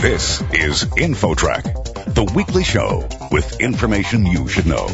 This is InfoTrack, the weekly show with information you should know.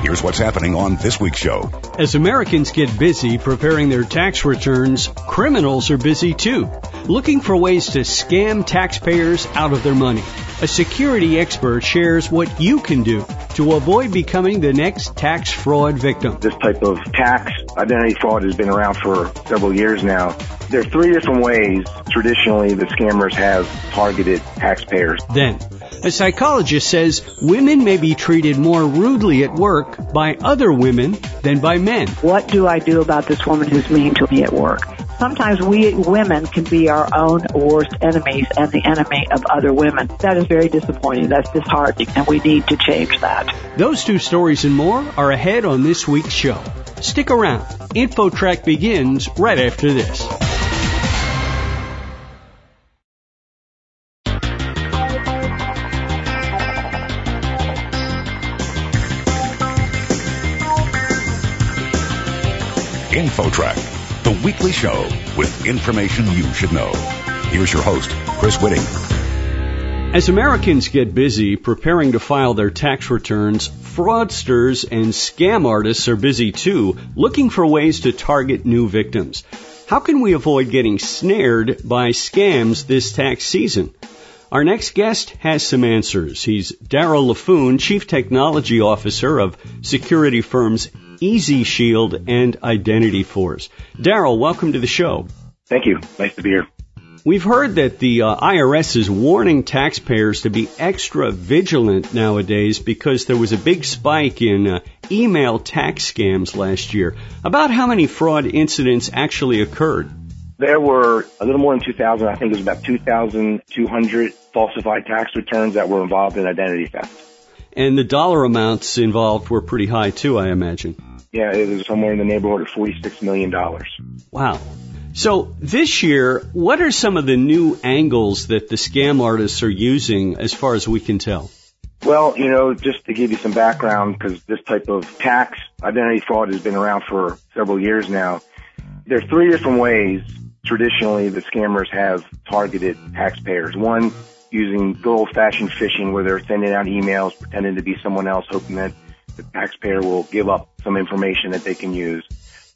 Here's what's happening on this week's show. As Americans get busy preparing their tax returns, criminals are busy too, looking for ways to scam taxpayers out of their money. A security expert shares what you can do to avoid becoming the next tax fraud victim. This type of tax identity fraud has been around for several years now. There are three different ways traditionally the scammers have targeted taxpayers. Then, a psychologist says women may be treated more rudely at work by other women than by men. What do I do about this woman who's mean to me at work? Sometimes we women can be our own worst enemies and the enemy of other women. That is very disappointing. That's disheartening, and we need to change that. Those two stories and more are ahead on this week's show. Stick around. InfoTrack begins right after this. InfoTrack, the weekly show with information you should know. Here's your host, Chris Whitting. As Americans get busy preparing to file their tax returns, fraudsters and scam artists are busy too, looking for ways to target new victims. How can we avoid getting snared by scams this tax season? Our next guest has some answers. He's Daryl Laffoon, Chief Technology Officer of security firms EZShield and IdentityForce. Daryl, welcome to the show. Thank you. Nice to be here. We've heard that the uh, IRS is warning taxpayers to be extra vigilant nowadays because there was a big spike in uh, email tax scams last year. About how many fraud incidents actually occurred? There were a little more than 2,000. I think it was about 2,200 falsified tax returns that were involved in identity theft. And the dollar amounts involved were pretty high too, I imagine. Yeah, it was somewhere in the neighborhood of $46 million. Wow. So this year, what are some of the new angles that the scam artists are using as far as we can tell? Well, you know, just to give you some background, because this type of tax identity fraud has been around for several years now. There are three different ways traditionally the scammers have targeted taxpayers. One, using good old fashioned phishing where they're sending out emails pretending to be someone else hoping that the taxpayer will give up some information that they can use.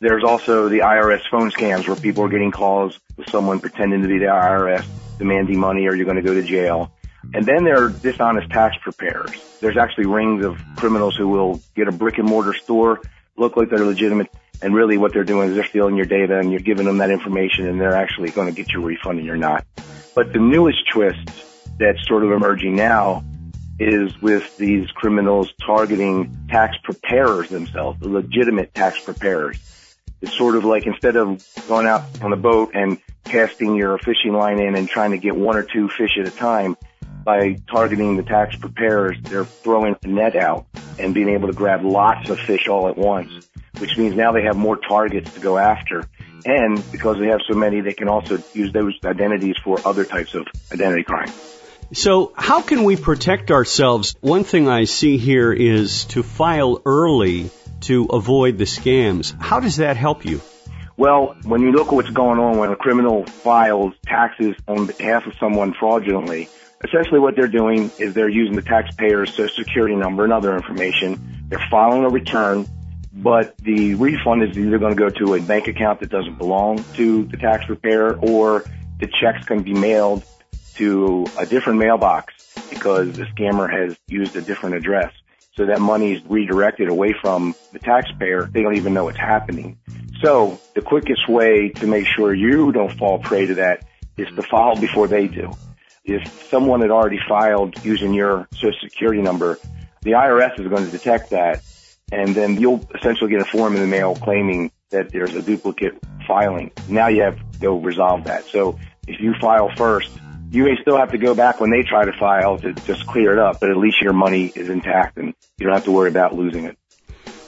There's also the IRS phone scams where people are getting calls with someone pretending to be the IRS demanding money or you're going to go to jail. And then there are dishonest tax preparers. There's actually rings of criminals who will get a brick and mortar store, look like they're legitimate, and really what they're doing is they're stealing your data and you're giving them that information and they're actually going to get you a refund and you're not. But the newest twist that's sort of emerging now is with these criminals targeting tax preparers themselves, the legitimate tax preparers. It's sort of like instead of going out on the boat and casting your fishing line in and trying to get one or two fish at a time, by targeting the tax preparers, they're throwing a net out and being able to grab lots of fish all at once, which means now they have more targets to go after. And because they have so many, they can also use those identities for other types of identity crime. So how can we protect ourselves? One thing I see here is to file early to avoid the scams. How does that help you? Well, when you look at what's going on when a criminal files taxes on behalf of someone fraudulently, essentially what they're doing is they're using the taxpayer's social security number and other information. They're filing a return, but the refund is either going to go to a bank account that doesn't belong to the tax preparer or the check's can be mailed to a different mailbox because the scammer has used a different address. So that money is redirected away from the taxpayer. They don't even know what's happening. So the quickest way to make sure you don't fall prey to that is to file before they do. If someone had already filed using your social security number, the IRS is going to detect that and then you'll essentially get a form in the mail claiming that there's a duplicate filing. Now you have to go resolve that. So if you file first, you may still have to go back when they try to file to just clear it up, but at least your money is intact and you don't have to worry about losing it.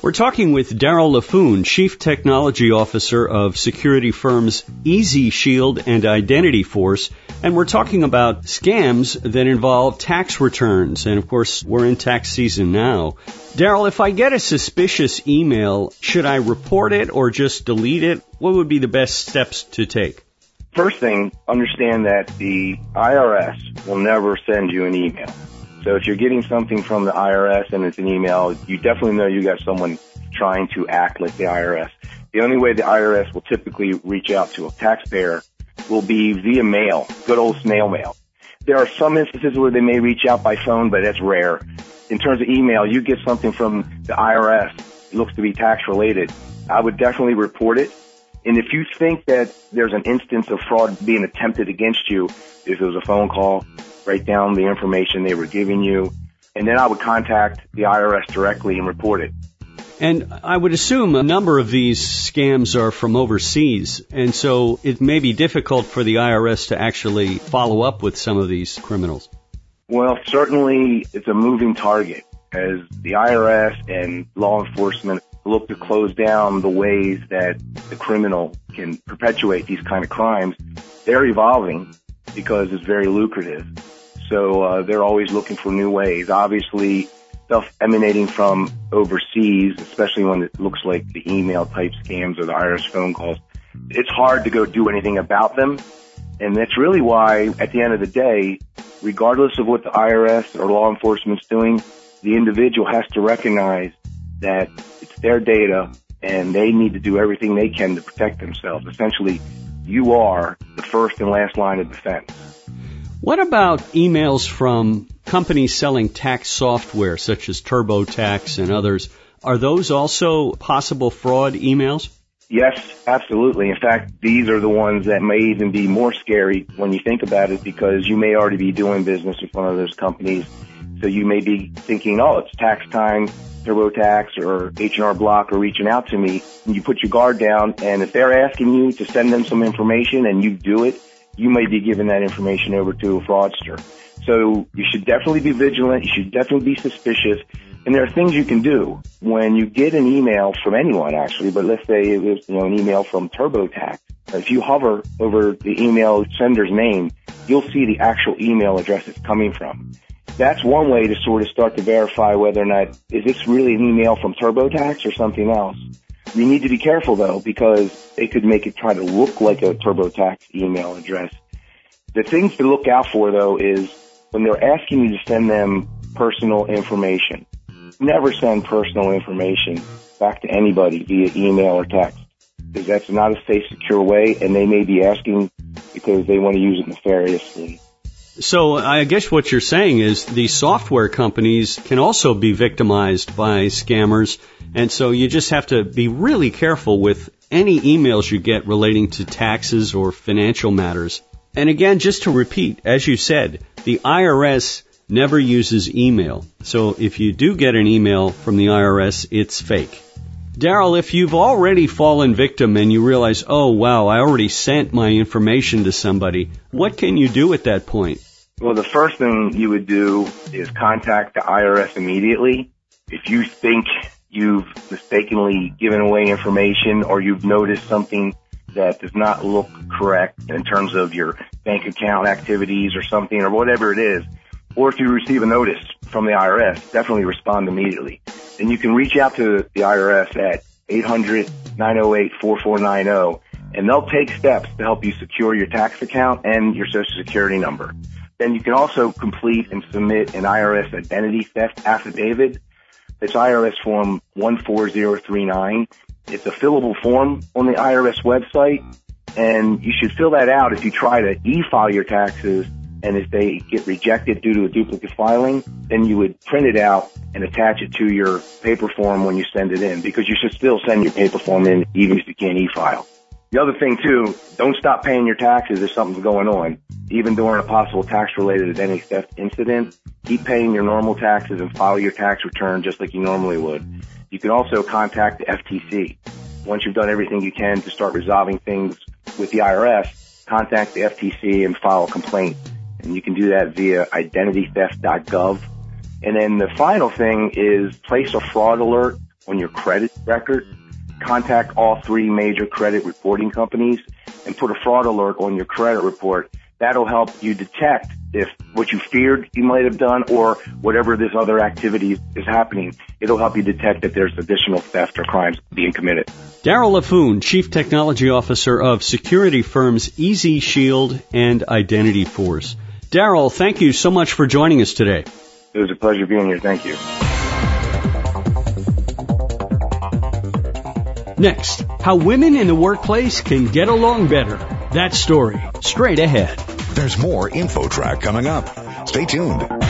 We're talking with Daryl Laffoon, Chief Technology Officer of security firms EZShield and IdentityForce, and we're talking about scams that involve tax returns. And of course, we're in tax season now. Daryl, if I get a suspicious email, should I report it or just delete it? What would be the best steps to take? First thing, understand that the IRS will never send you an email. So if you're getting something from the IRS and it's an email, you definitely know you got someone trying to act like the IRS. The only way the IRS will typically reach out to a taxpayer will be via mail, good old snail mail. There are some instances where they may reach out by phone, but that's rare. In terms of email, you get something from the IRS, it looks to be tax related. I would definitely report it. And if you think that there's an instance of fraud being attempted against you, if it was a phone call, write down the information they were giving you, and then I would contact the IRS directly and report it. And I would assume a number of these scams are from overseas, and so it may be difficult for the IRS to actually follow up with some of these criminals. Well, certainly it's a moving target as the IRS and law enforcement look to close down the ways that the criminal can perpetuate these kind of crimes. They're evolving because it's very lucrative. So uh, they're always looking for new ways. Obviously, stuff emanating from overseas, especially when it looks like the email type scams or the IRS phone calls, it's hard to go do anything about them. And that's really why, at the end of the day, regardless of what the IRS or law enforcement's doing, the individual has to recognize that it's their data and they need to do everything they can to protect themselves. Essentially, you are the first and last line of defense. What about emails from companies selling tax software such as TurboTax and others? Are those also possible fraud emails? Yes, absolutely. In fact, these are the ones that may even be more scary when you think about it because you may already be doing business with one of those companies. So you may be thinking, oh, it's tax time, TurboTax or H&R Block are reaching out to me. And you put your guard down and if they're asking you to send them some information and you do it, you may be giving that information over to a fraudster. So you should definitely be vigilant. You should definitely be suspicious. And there are things you can do when you get an email from anyone actually, but let's say it was, you know, an email from TurboTax. If you hover over the email sender's name, you'll see the actual email address it's coming from. That's one way to sort of start to verify whether or not is this really an email from TurboTax or something else. You need to be careful though, because they could make it try to look like a TurboTax email address. The things to look out for though is when they're asking you to send them personal information. Never send personal information back to anybody via email or text because that's not a safe, secure way and they may be asking because they want to use it nefariously. So I guess what you're saying is these software companies can also be victimized by scammers. And so you just have to be really careful with any emails you get relating to taxes or financial matters. And again, just to repeat, as you said, the IRS never uses email. So if you do get an email from the IRS, it's fake. Daryl, if you've already fallen victim and you realize, oh wow, I already sent my information to somebody, what can you do at that point? Well, the first thing you would do is contact the IRS immediately. If you think you've mistakenly given away information or you've noticed something that does not look correct in terms of your bank account activities or something or whatever it is, or if you receive a notice from the IRS, definitely respond immediately. And you can reach out to the IRS at 800-908-4490 and they'll take steps to help you secure your tax account and your social security number. Then you can also complete and submit an IRS identity theft affidavit. It's IRS form 14039. It's a fillable form on the IRS website and you should fill that out if you try to e-file your taxes and if they get rejected due to a duplicate filing, then you would print it out and attach it to your paper form when you send it in because you should still send your paper form in even if you can't e-file. The other thing too, don't stop paying your taxes if something's going on. Even during a possible tax related identity theft incident, keep paying your normal taxes and file your tax return just like you normally would. You can also contact the FTC. Once you've done everything you can to start resolving things with the IRS, contact the FTC and file a complaint and you can do that via identitytheft.gov. And then the final thing is place a fraud alert on your credit record. Contact all three major credit reporting companies and put a fraud alert on your credit report That'll help you detect if what you feared you might have done or whatever this other activity is happening. It'll help you detect that there's additional theft or crimes being committed. Daryl Laffoon, Chief Technology Officer of security firms EZShield and IdentityForce. Daryl, thank you so much for joining us today. It was a pleasure being here. Thank you. Next, how women in the workplace can get along better. That story, straight ahead. There's more InfoTrack coming up. Stay tuned.